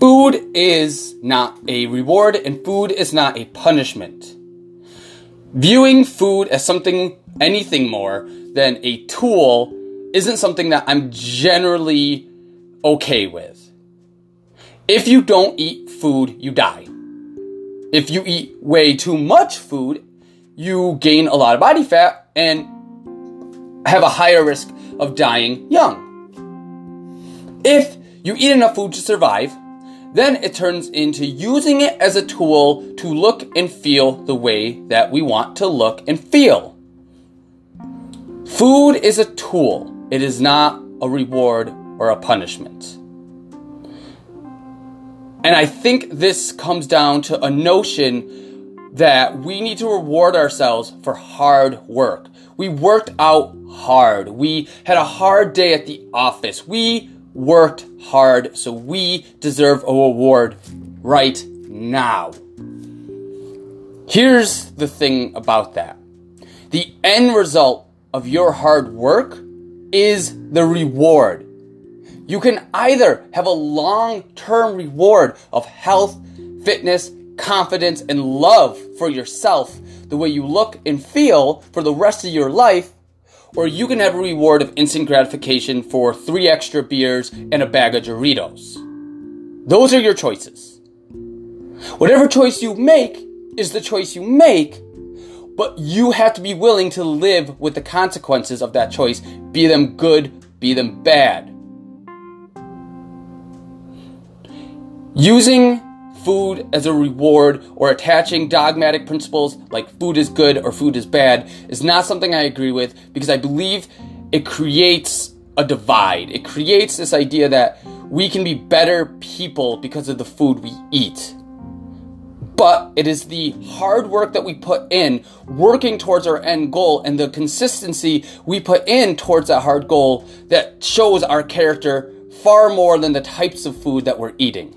Food is not a reward and food is not a punishment. Viewing food as something, anything more than a tool isn't something that I'm generally okay with. If you don't eat food, you die. If you eat way too much food, you gain a lot of body fat and have a higher risk of dying young. If you eat enough food to survive, then it turns into using it as a tool to look and feel the way that we want to look and feel. Food is a tool, it is not a reward or a punishment. And I think this comes down to a notion that we need to reward ourselves for hard work. We worked out hard. We had a hard day at the office. We worked hard, so we deserve a reward right now. Here's the thing about that the end result of your hard work is the reward. You can either have a long term reward of health, fitness, confidence, and love for yourself, the way you look and feel for the rest of your life, or you can have a reward of instant gratification for three extra beers and a bag of Doritos. Those are your choices. Whatever choice you make is the choice you make, but you have to be willing to live with the consequences of that choice, be them good, be them bad. Using food as a reward or attaching dogmatic principles like food is good or food is bad is not something I agree with because I believe it creates a divide. It creates this idea that we can be better people because of the food we eat. But it is the hard work that we put in, working towards our end goal, and the consistency we put in towards that hard goal that shows our character far more than the types of food that we're eating.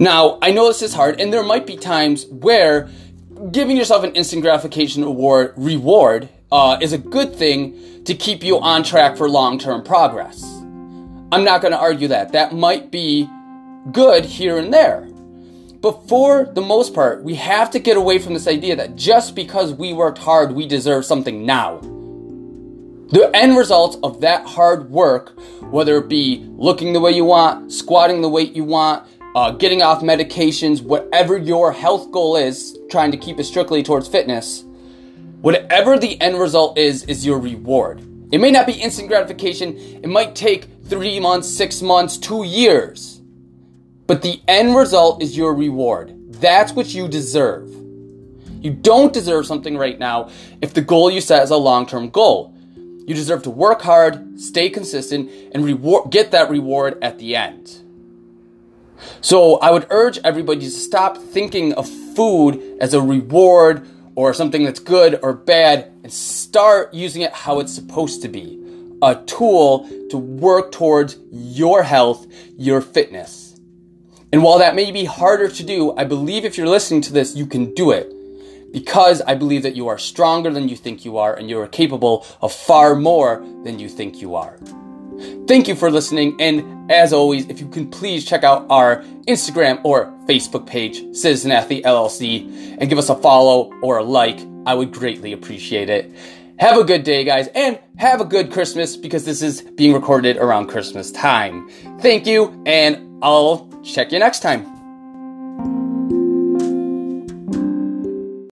Now, I know this is hard, and there might be times where giving yourself an instant gratification reward, reward uh, is a good thing to keep you on track for long term progress. I'm not going to argue that. That might be good here and there. But for the most part, we have to get away from this idea that just because we worked hard, we deserve something now. The end result of that hard work, whether it be looking the way you want, squatting the weight you want, uh, getting off medications, whatever your health goal is, trying to keep it strictly towards fitness, whatever the end result is, is your reward. It may not be instant gratification, it might take three months, six months, two years. But the end result is your reward. That's what you deserve. You don't deserve something right now if the goal you set is a long term goal. You deserve to work hard, stay consistent, and reward, get that reward at the end. So I would urge everybody to stop thinking of food as a reward or something that's good or bad and start using it how it's supposed to be a tool to work towards your health, your fitness. And while that may be harder to do, I believe if you're listening to this, you can do it. Because I believe that you are stronger than you think you are and you are capable of far more than you think you are. Thank you for listening, and as always, if you can please check out our Instagram or Facebook page, Citizen Athlete LLC, and give us a follow or a like, I would greatly appreciate it. Have a good day, guys, and have a good Christmas because this is being recorded around Christmas time. Thank you, and I'll check you next time.